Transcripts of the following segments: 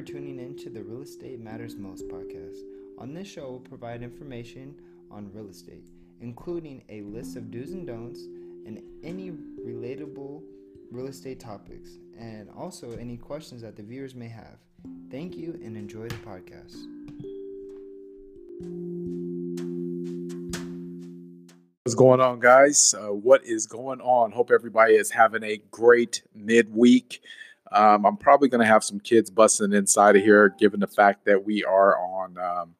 for tuning in to the Real Estate Matters Most podcast. On this show, we'll provide information on real estate, including a list of do's and don'ts and any relatable real estate topics, and also any questions that the viewers may have. Thank you and enjoy the podcast. What's going on, guys? Uh, what is going on? Hope everybody is having a great midweek. Um, I'm probably going to have some kids busting inside of here, given the fact that we are on um,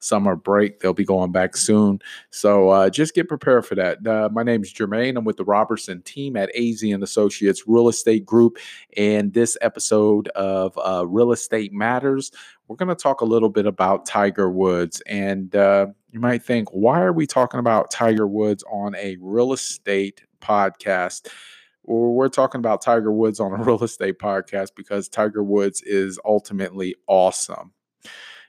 summer break. They'll be going back soon. So uh, just get prepared for that. Uh, my name is Jermaine. I'm with the Robertson team at AZ and Associates Real Estate Group. And this episode of uh, Real Estate Matters, we're going to talk a little bit about Tiger Woods. And uh, you might think, why are we talking about Tiger Woods on a real estate podcast? We're talking about Tiger Woods on a real estate podcast because Tiger Woods is ultimately awesome.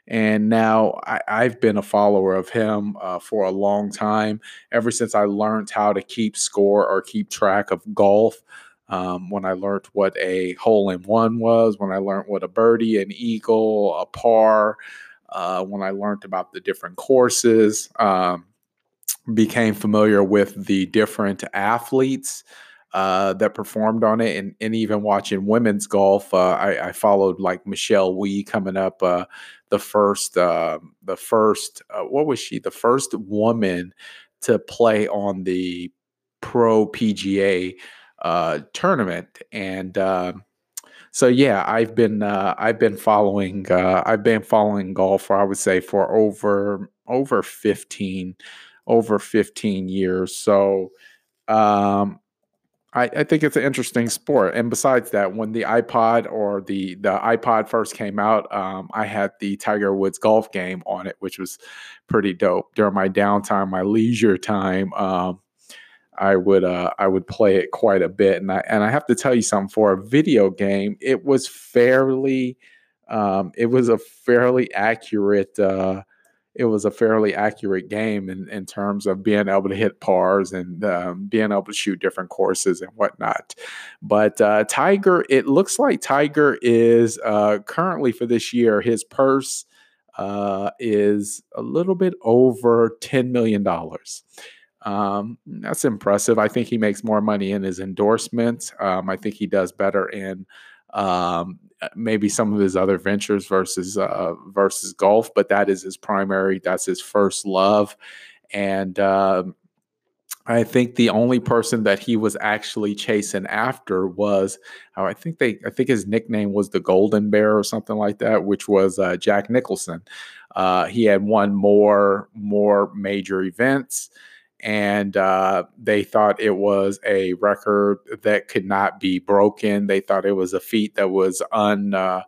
And now I, have been a follower of him uh, for a long time, ever since I learned how to keep score or keep track of golf. Um, when I learned what a hole in one was, when I learned what a birdie, an eagle, a par, uh, when I learned about the different courses, um, became familiar with the different athletes uh, that performed on it, and, and even watching women's golf. Uh, I, I, followed like Michelle Wie coming up, uh, the first, uh, the first, uh, what was she? The first woman to play on the Pro PGA uh, tournament, and um, so yeah, I've been I've been following I've been following golf for I would say for over over fifteen over fifteen years. So. Um, I, I, think it's an interesting sport. And besides that, when the iPod or the the iPod first came out, um, I had the Tiger Woods golf game on it, which was pretty dope. During my downtime, my leisure time, um, I would uh, I would play it quite a bit. And I and I have to tell you something. For a video game, it was fairly um, it was a fairly accurate. Uh, it was a fairly accurate game in, in terms of being able to hit pars and um, being able to shoot different courses and whatnot. But uh, Tiger, it looks like Tiger is uh, currently for this year, his purse uh, is a little bit over $10 million. Um, that's impressive. I think he makes more money in his endorsements. Um, I think he does better in um, uh, maybe some of his other ventures versus uh, versus golf, but that is his primary. That's his first love, and uh, I think the only person that he was actually chasing after was oh, I think they I think his nickname was the Golden Bear or something like that, which was uh, Jack Nicholson. Uh, he had won more more major events and uh, they thought it was a record that could not be broken. They thought it was a feat that was un. Uh,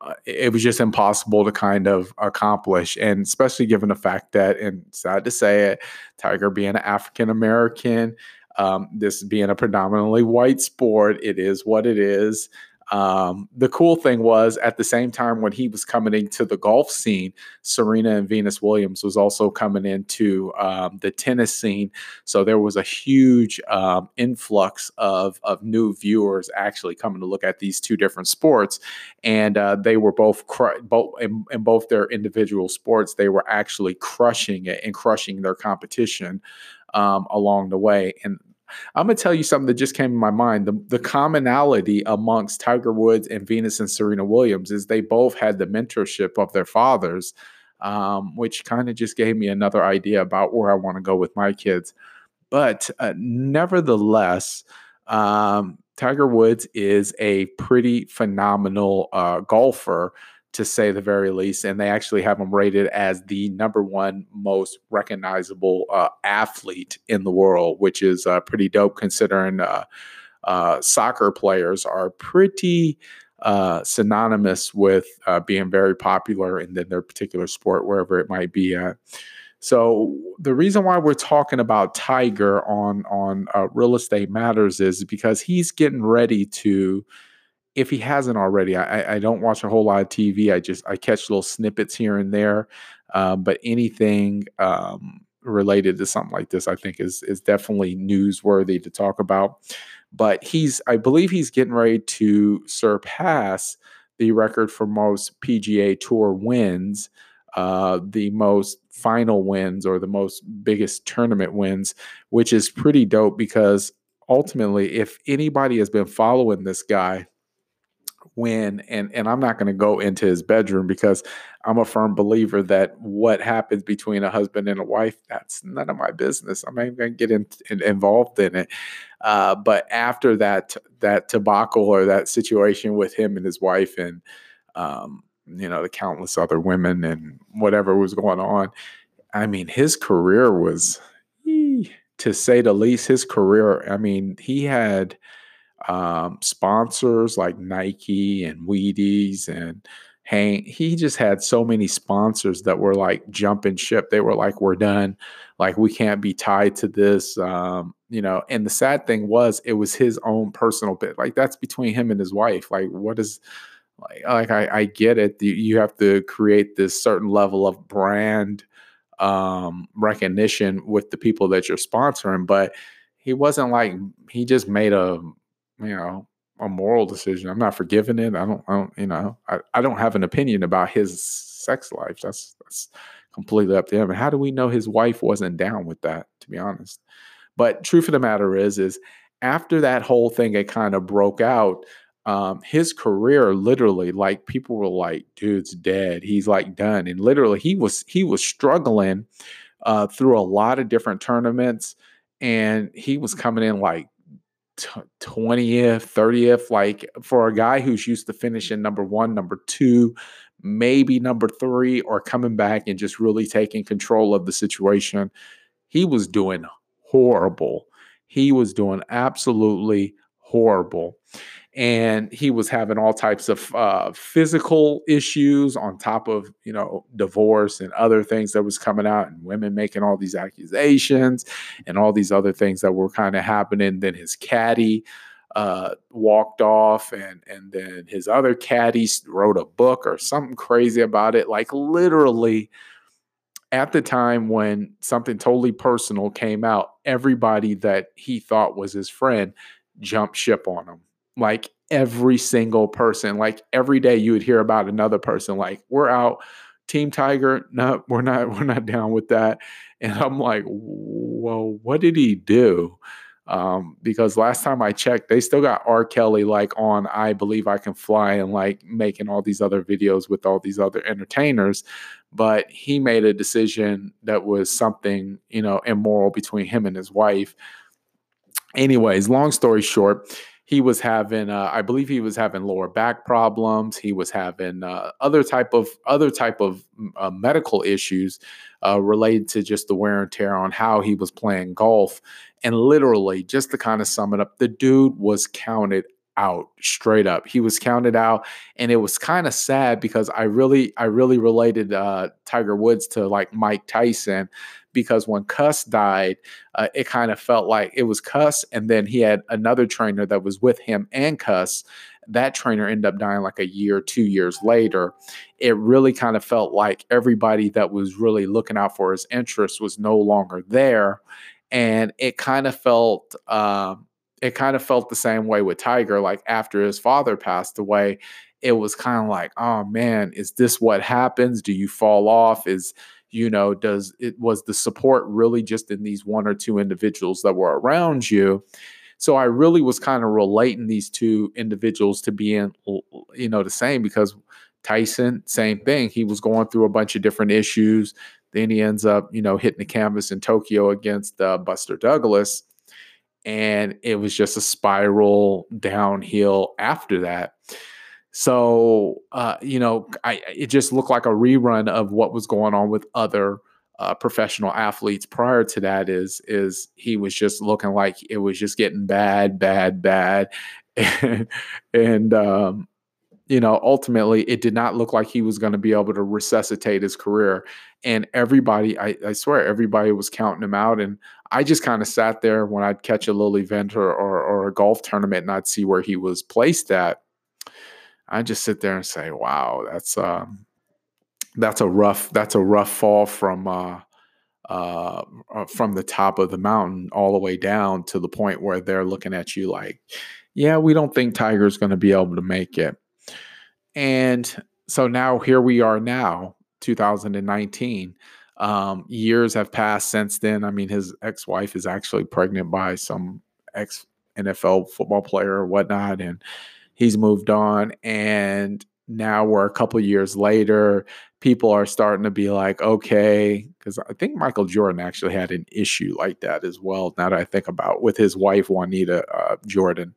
uh, it was just impossible to kind of accomplish, and especially given the fact that, and sad to say it, Tiger being an African American, um, this being a predominantly white sport, it is what it is. Um, the cool thing was at the same time when he was coming into the golf scene, Serena and Venus Williams was also coming into um, the tennis scene. So there was a huge um, influx of, of new viewers actually coming to look at these two different sports. And uh, they were both, cr- both in, in both their individual sports, they were actually crushing it and crushing their competition um, along the way. And I'm gonna tell you something that just came in my mind. The, the commonality amongst Tiger Woods and Venus and Serena Williams is they both had the mentorship of their fathers, um, which kind of just gave me another idea about where I want to go with my kids. But uh, nevertheless, um, Tiger Woods is a pretty phenomenal uh, golfer to say the very least. And they actually have him rated as the number one most recognizable uh, athlete in the world, which is uh, pretty dope considering uh, uh soccer players are pretty uh, synonymous with uh, being very popular in their particular sport, wherever it might be at. So the reason why we're talking about Tiger on on real estate matters is because he's getting ready to if he hasn't already, I, I don't watch a whole lot of TV. I just I catch little snippets here and there, um, but anything um, related to something like this, I think is is definitely newsworthy to talk about. But he's, I believe, he's getting ready to surpass the record for most PGA Tour wins, uh, the most final wins, or the most biggest tournament wins, which is pretty dope because ultimately, if anybody has been following this guy, when and and I'm not going to go into his bedroom because I'm a firm believer that what happens between a husband and a wife that's none of my business. I'm not even going to get in, in, involved in it. Uh, but after that that debacle or that situation with him and his wife and um, you know the countless other women and whatever was going on, I mean his career was to say the least. His career, I mean, he had um, sponsors like Nike and Wheaties and Hank. He just had so many sponsors that were like jumping ship. They were like, "We're done. Like we can't be tied to this." Um, you know. And the sad thing was, it was his own personal bit. Like that's between him and his wife. Like what is like? Like I, I get it. You, you have to create this certain level of brand um recognition with the people that you're sponsoring but he wasn't like he just made a you know, a moral decision. I'm not forgiving it. I don't, I don't, you know, I, I don't have an opinion about his sex life. That's that's completely up to him. And how do we know his wife wasn't down with that, to be honest? But truth of the matter is, is after that whole thing it kind of broke out, um, his career literally, like people were like, dude's dead. He's like done. And literally he was he was struggling uh through a lot of different tournaments and he was coming in like 20th, 30th, like for a guy who's used to mm. finishing number one, number two, maybe number three, or coming back and just really taking control of the situation, he was doing horrible. He was doing absolutely horrible and he was having all types of uh, physical issues on top of you know divorce and other things that was coming out and women making all these accusations and all these other things that were kind of happening. Then his caddy uh, walked off and and then his other caddy wrote a book or something crazy about it. Like literally at the time when something totally personal came out everybody that he thought was his friend jumped ship on him like every single person like every day you would hear about another person like we're out team tiger no we're not we're not down with that and i'm like well what did he do um, because last time I checked, they still got R. Kelly like on I Believe I Can Fly and like making all these other videos with all these other entertainers. But he made a decision that was something, you know, immoral between him and his wife. Anyways, long story short, he was having uh, i believe he was having lower back problems he was having uh, other type of other type of uh, medical issues uh, related to just the wear and tear on how he was playing golf. And literally just to kind of sum it up the dude was counted out straight up. He was counted out and it was kind of sad because i really i really related uh, tiger woods to like mike tyson because when Cus died, uh, it kind of felt like it was Cus, and then he had another trainer that was with him and Cus. That trainer ended up dying like a year, two years later. It really kind of felt like everybody that was really looking out for his interests was no longer there, and it kind of felt. Uh, it kind of felt the same way with Tiger. Like after his father passed away, it was kind of like, oh man, is this what happens? Do you fall off? Is you know does it was the support really just in these one or two individuals that were around you? So i really was kind of relating these two individuals to being you know the same because tyson same thing. He was going through a bunch of different issues. Then he ends up you know hitting the canvas in tokyo against uh, buster douglas. And it was just a spiral downhill after that so, uh, you know, I, it just looked like a rerun of what was going on with other uh, professional athletes prior to that. Is is he was just looking like it was just getting bad, bad, bad, and, and um, you know, ultimately, it did not look like he was going to be able to resuscitate his career. And everybody, I, I swear, everybody was counting him out. And I just kind of sat there when I'd catch a little event or, or, or a golf tournament and I'd see where he was placed at I just sit there and say, "Wow, that's um, that's a rough that's a rough fall from uh, uh, uh, from the top of the mountain all the way down to the point where they're looking at you like, yeah, we don't think Tiger's going to be able to make it." and so now here we are now, 2019. Um, years have passed since then. I mean, his ex wife is actually pregnant by some ex NFL football player or whatnot, and he's moved on. And now we're a couple years later. People are starting to be like, okay, because I think Michael Jordan actually had an issue like that as well. Now that I think about with his wife Juanita uh, Jordan,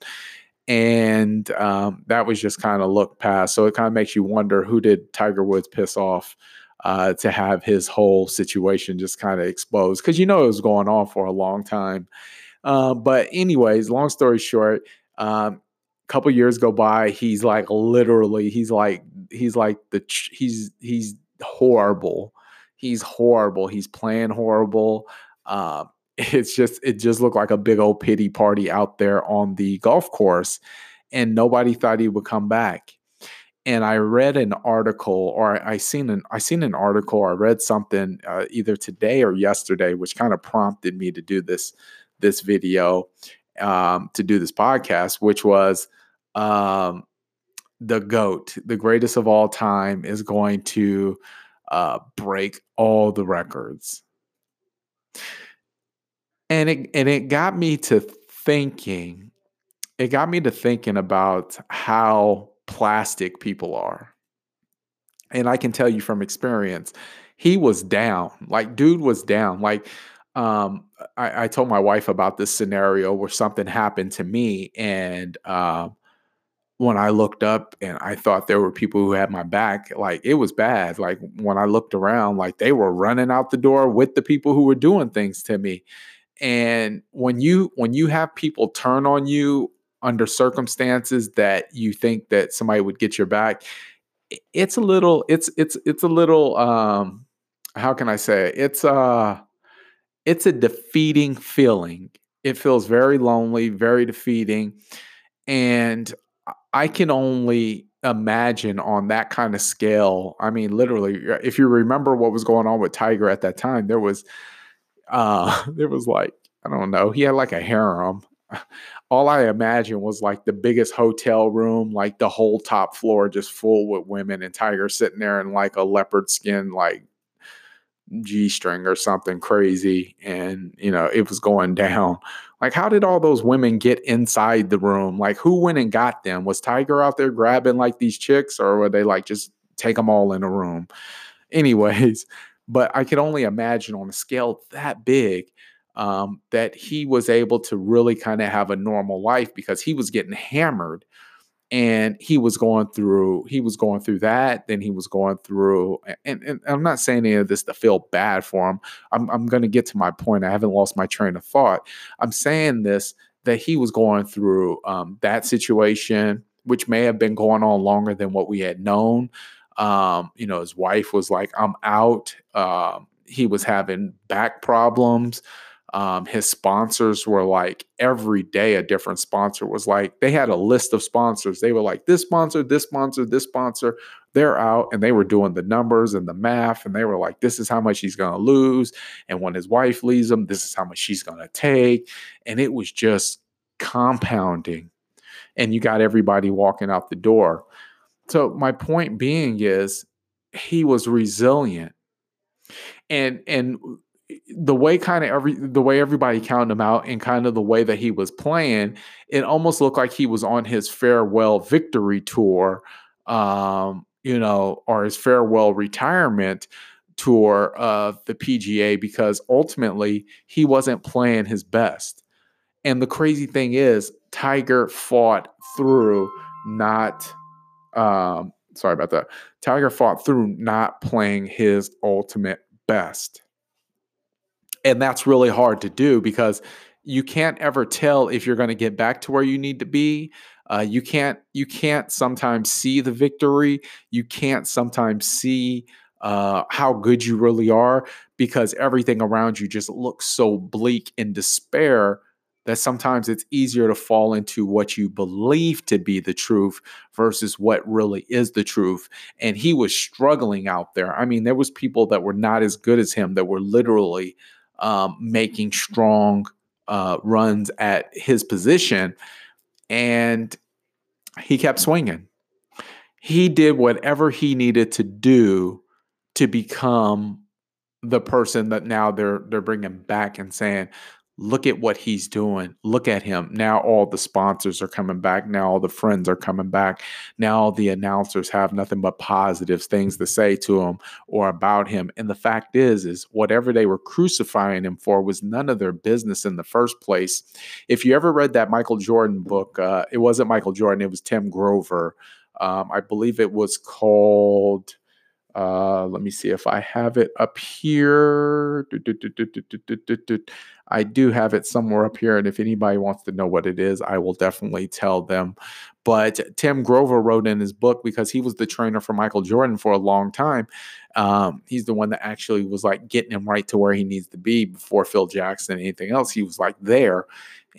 and um, that was just kind of looked past. So it kind of makes you wonder who did Tiger Woods piss off uh, to have his whole situation just kind of exposed because you know it was going on for a long time. Uh, but anyways, long story short, um, couple years go by. He's like literally, he's like he's like the he's he's horrible. He's horrible. He's playing horrible. Uh, it's just it just looked like a big old pity party out there on the golf course, and nobody thought he would come back and I read an article, or I, seen an I seen an article, or I read something uh, either today or yesterday, which kind of prompted me to do this this video, um, to do this podcast, which was um, the goat, the greatest of all time, is going to uh, break all the records, and it and it got me to thinking. It got me to thinking about how plastic people are. And I can tell you from experience, he was down. Like, dude was down. Like, um, I, I told my wife about this scenario where something happened to me, and um, when I looked up and I thought there were people who had my back, like it was bad. Like when I looked around, like they were running out the door with the people who were doing things to me. And when you when you have people turn on you under circumstances that you think that somebody would get your back it's a little it's it's it's a little um how can i say it? it's uh it's a defeating feeling it feels very lonely very defeating and i can only imagine on that kind of scale i mean literally if you remember what was going on with tiger at that time there was uh there was like i don't know he had like a harem all I imagined was like the biggest hotel room, like the whole top floor just full with women and Tiger sitting there in like a leopard skin, like G string or something crazy. And, you know, it was going down. Like, how did all those women get inside the room? Like, who went and got them? Was Tiger out there grabbing like these chicks or were they like just take them all in a room? Anyways, but I can only imagine on a scale that big um, that he was able to really kind of have a normal life because he was getting hammered and he was going through he was going through that then he was going through and, and i'm not saying any of this to feel bad for him i'm, I'm going to get to my point i haven't lost my train of thought i'm saying this that he was going through um, that situation which may have been going on longer than what we had known um, you know his wife was like i'm out um, he was having back problems um, his sponsors were like every day a different sponsor was like they had a list of sponsors. They were like this sponsor this sponsor this sponsor. They're out and they were doing the numbers and the math and they were like this is how much he's going to lose and when his wife leaves him this is how much she's going to take and it was just compounding and you got everybody walking out the door. So my point being is he was resilient and and the way kind of every the way everybody counted him out and kind of the way that he was playing, it almost looked like he was on his farewell victory tour, um, you know, or his farewell retirement tour of the PGA because ultimately he wasn't playing his best. And the crazy thing is, Tiger fought through not um sorry about that. Tiger fought through not playing his ultimate best. And that's really hard to do because you can't ever tell if you're going to get back to where you need to be. Uh, you can't you can't sometimes see the victory. You can't sometimes see uh, how good you really are because everything around you just looks so bleak in despair that sometimes it's easier to fall into what you believe to be the truth versus what really is the truth and he was struggling out there i mean there was people that were not as good as him that were literally um, making strong uh, runs at his position, and he kept swinging. he did whatever he needed to do to become the person that now they're they're bringing back and saying look at what he's doing look at him. Now all the sponsors are coming back now all the friends are coming back now all the announcers have nothing but positive things to say to him or about him. And the fact is is whatever they were crucifying him for was none of their business in the first place. If you ever read that michael jordan book uh, it wasn't michael jordan it was tim grover. Um, i believe it was called uh, let me see if I have it up here. I do have it somewhere up here. And if anybody wants to know what it is, I will definitely tell them. But Tim Grover wrote in his book because he was the trainer for Michael Jordan for a long time. Um, he's the one that actually was like getting him right to where he needs to be before Phil Jackson, and anything else. He was like there.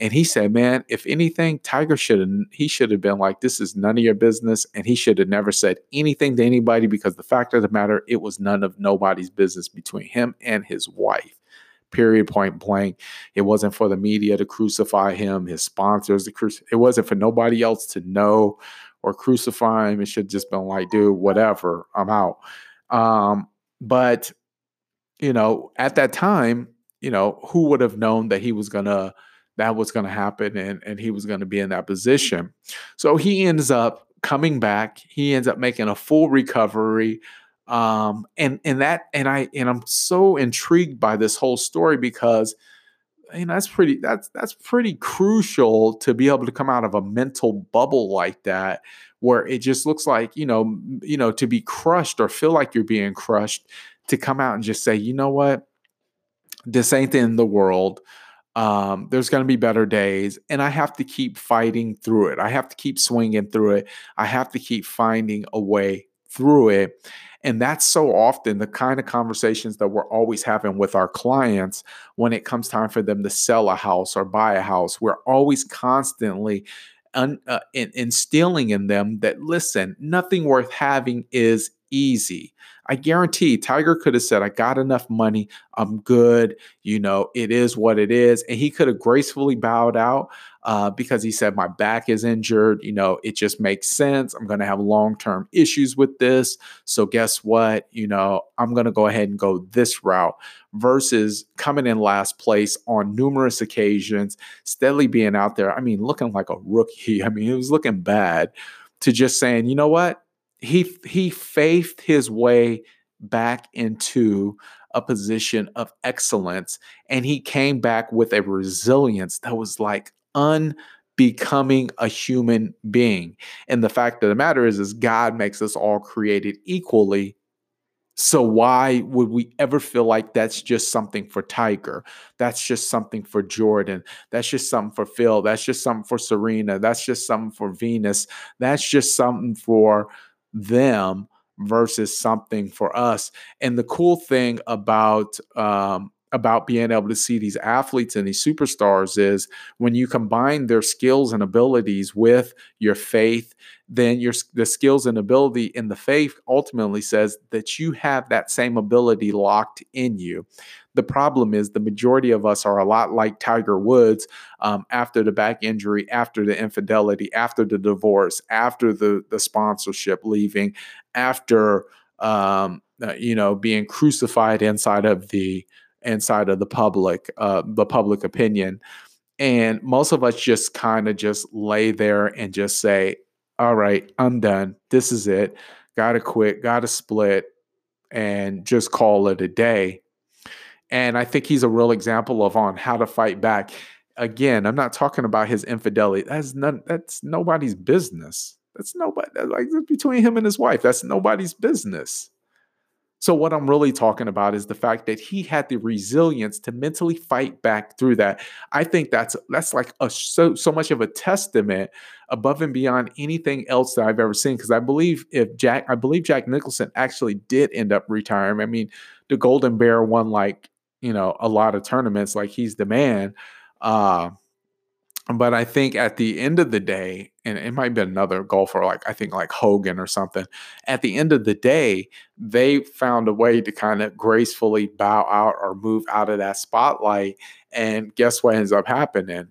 And he said, man, if anything, Tiger should have he should have been like, this is none of your business. And he should have never said anything to anybody because the fact of the matter, it was none of nobody's business between him and his wife. Period point blank. It wasn't for the media to crucify him, his sponsors. It wasn't for nobody else to know or crucify him. It should just been like, dude, whatever, I'm out. Um, but you know, at that time, you know, who would have known that he was gonna that was to happen and, and he was to be in that position. So he ends up coming back. He ends up making a full recovery. Um, and and that and I and I'm so intrigued by this whole story because you know that's pretty that's that's pretty crucial to be able to come out of a mental bubble like that where it just looks like you know you know to be crushed or feel like you're being crushed to come out and just say you know what this ain't the end of the world um, there's going to be better days, and I have to keep fighting through it. I have to keep swinging through it. I have to keep finding a way through it. And that's so often the kind of conversations that we're always having with our clients when it comes time for them to sell a house or buy a house. We're always constantly un, uh, in, instilling in them that, listen, nothing worth having is easy. I guarantee Tiger could have said, I got enough money. I'm good. You know, it is what it is. And he could have gracefully bowed out uh, because he said, My back is injured. You know, it just makes sense. I'm going to have long term issues with this. So, guess what? You know, I'm going to go ahead and go this route versus coming in last place on numerous occasions, steadily being out there. I mean, looking like a rookie. I mean, it was looking bad to just saying, you know what? he he faithed his way back into a position of excellence and he came back with a resilience that was like unbecoming a human being and the fact of the matter is is god makes us all created equally so why would we ever feel like that's just something for Tiger? That's just something for Jordan. That's just something for Phil. That's just something for Serena. That's just something for Venus. That's just something for them versus something for us. And the cool thing about um, about being able to see these athletes and these superstars is when you combine their skills and abilities with your faith then your the skills and ability in the faith ultimately says that you have that same ability locked in you. The problem is the majority of us are a lot like Tiger Woods um, after the back injury, after the infidelity, after the divorce, after the the sponsorship leaving, after um, uh, you know being crucified inside of the inside of the public, uh, the public opinion. And most of us just kind of just lay there and just say, all right, I'm done. This is it. Got to quit, got to split, and just call it a day. And I think he's a real example of on how to fight back. Again, I'm not talking about his infidelity. That's none, that's nobody's business. That's nobody like between him and his wife. That's nobody's business. So what I'm really talking about is the fact that he had the resilience to mentally fight back through that. I think that's that's like a so so much of a testament above and beyond anything else that I've ever seen. Because I believe if Jack, I believe Jack Nicholson actually did end up retiring. I mean, the Golden Bear won like you know, a lot of tournaments. Like he's the man. Uh, but I think at the end of the day, and it might be another golfer, like I think like Hogan or something. At the end of the day, they found a way to kind of gracefully bow out or move out of that spotlight. And guess what ends up happening?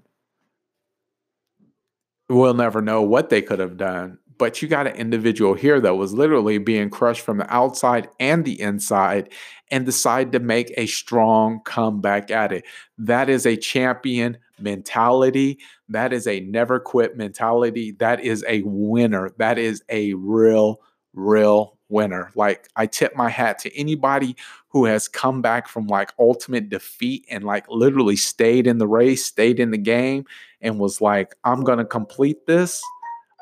We'll never know what they could have done, but you got an individual here that was literally being crushed from the outside and the inside and decided to make a strong comeback at it. That is a champion mentality. That is a never quit mentality. That is a winner. That is a real, real winner. Like I tip my hat to anybody who has come back from like ultimate defeat and like literally stayed in the race, stayed in the game, and was like, I'm going to complete this.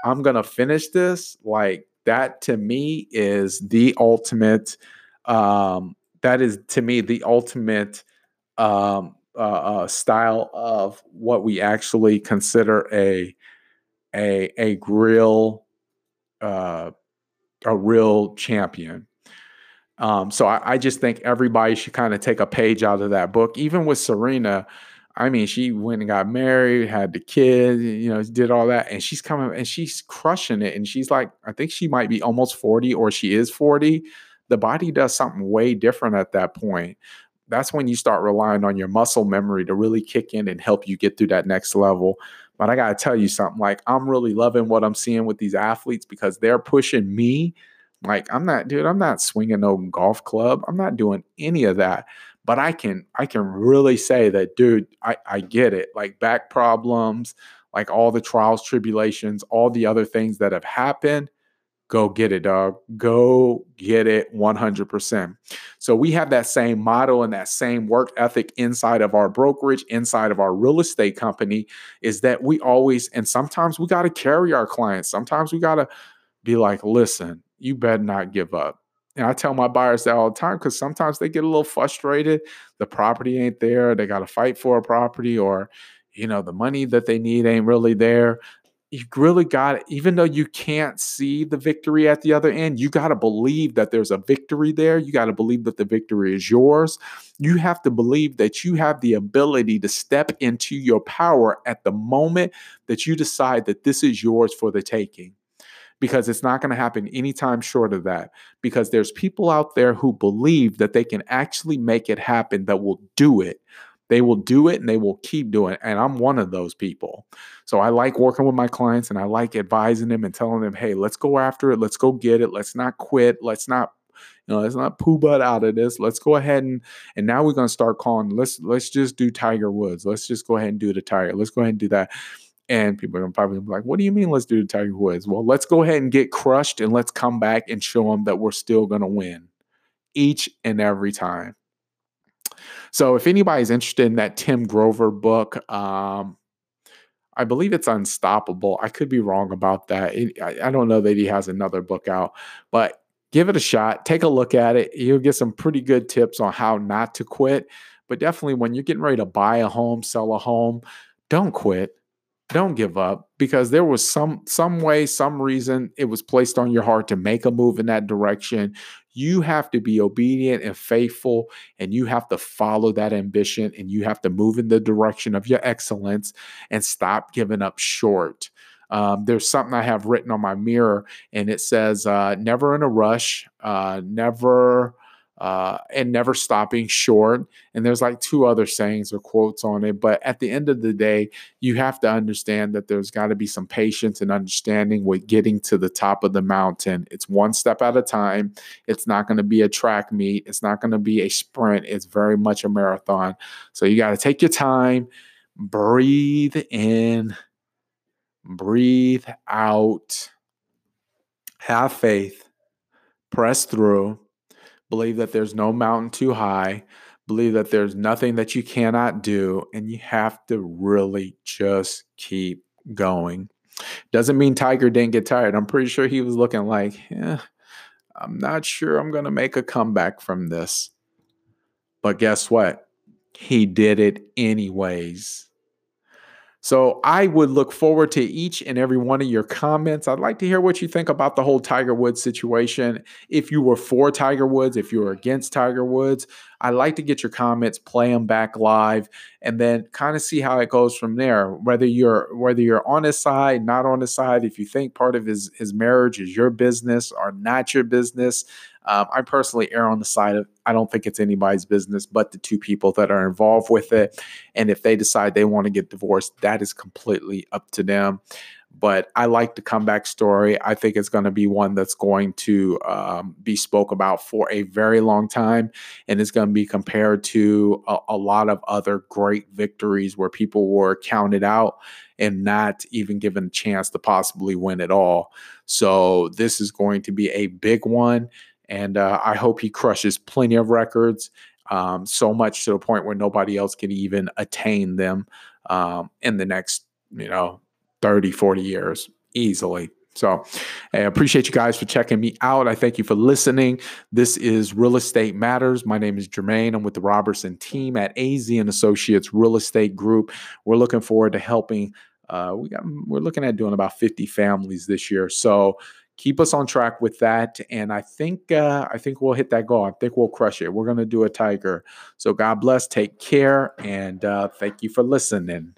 I'm going to finish this. Like that to me is the ultimate. Um, that is to me the ultimate um, uh, uh, style of what we actually consider a a a real uh, a real champion. Um, so I, I, just think everybody should kind of take a page out of that book. Even with Serena, I mean, she went and got married, had the kids, you know, did all that, and she's coming and she's crushing it. And she's like, I think she might be almost 40 or she is 40. The body does something way different at that point. That's when you start relying on your muscle memory to really kick in and help you get through that next level. But I got to tell you something like, I'm really loving what I'm seeing with these athletes because they're pushing me. Like, I'm not, dude, I'm not swinging no golf club. I'm not doing any of that. But I can, I can really say that, dude, I, I get it. Like back problems, like all the trials, tribulations, all the other things that have happened go get it, dog. Go get it 100%. So we have that same model and that same work ethic inside of our brokerage, inside of our real estate company is that we always, and sometimes we got to carry our clients. Sometimes we got to be like, listen, you better not give up. And I tell my buyers that all the time because sometimes they get a little frustrated. The property ain't there. They got to fight for a property or, you know, the money that they need ain't really there you really got it. even though you can't see the victory at the other end you got to believe that there's a victory there you got to believe that the victory is yours you have to believe that you have the ability to step into your power at the moment that you decide that this is yours for the taking because it's not going to happen anytime short of that because there's people out there who believe that they can actually make it happen that will do it they will do it and they will keep doing it. And I'm one of those people. So I like working with my clients and I like advising them and telling them, hey, let's go after it. Let's go get it. Let's not quit. Let's not, you know, let's not poo butt out of this. Let's go ahead and and now we're gonna start calling. Let's let's just do Tiger Woods. Let's just go ahead and do the Tiger. Let's go ahead and do that. And people are gonna probably be like, what do you mean let's do the Tiger Woods? Well, let's go ahead and get crushed and let's come back and show them that we're still gonna win each and every time. So if anybody's interested in that Tim Grover book, um, I believe it's Unstoppable. I could be wrong about that. It, I, I don't know that he has another book out, but give it a shot. Take a look at it. You'll get some pretty good tips on how not to quit. But definitely, when you're getting ready to buy a home, sell a home, don't quit don't give up because there was some some way some reason it was placed on your heart to make a move in that direction you have to be obedient and faithful and you have to follow that ambition and you have to move in the direction of your excellence and stop giving up short. Um, there's something i have written on my mirror and it says uh, never in a rush uh, never uh, and never stopping short. And there's like two other sayings or quotes on it. But at the end of the day, you have to understand that there's got to be some patience and understanding with getting to the top of the mountain. It's one step at a time. It's not going to be a track meet, it's not going to be a sprint. It's very much a marathon. So you got to take your time, breathe in, breathe out, have faith, press through believe that there's no mountain too high, believe that there's nothing that you cannot do, and you have to really just keep going. Doesn't mean Tiger didn't get tired. I'm pretty sure he was looking like, yeah, I'm not sure I'm going to make a comeback from this. But guess what? He did it anyways. So I would look forward to each and every one of your comments. I'd like to hear what you think about the whole Tiger Woods situation. If you were for Tiger Woods, if you were against Tiger Woods, I'd like to get your comments, play them back live, and then kind of see how it goes from there. Whether you're whether you're on his side, not on his side, if you think part of his his marriage is your business or not your business. Um, I personally err on the side of I don't think it's anybody's business but the two people that are involved with it. And if they decide they want to get divorced, that is completely up to them. But I like the comeback story. I think it's going to be one that's going to um, be spoke about for a very long time, and it's going to be compared to a, a lot of other great victories where people were counted out and not even given a chance to possibly win at all. So this is going to be a big one, and uh, I hope he crushes plenty of records. Um, so much to the point where nobody else can even attain them um, in the next, you know, 30, 40 years easily. So I appreciate you guys for checking me out. I thank you for listening. This is Real Estate Matters. My name is Jermaine. I'm with the Robertson team at AZ and Associates Real Estate Group. We're looking forward to helping. Uh, we got, we're looking at doing about 50 families this year. So keep us on track with that. And I think uh, I think we'll hit that goal. I think we'll crush it. We're gonna do a tiger. So God bless. Take care, and uh, thank you for listening.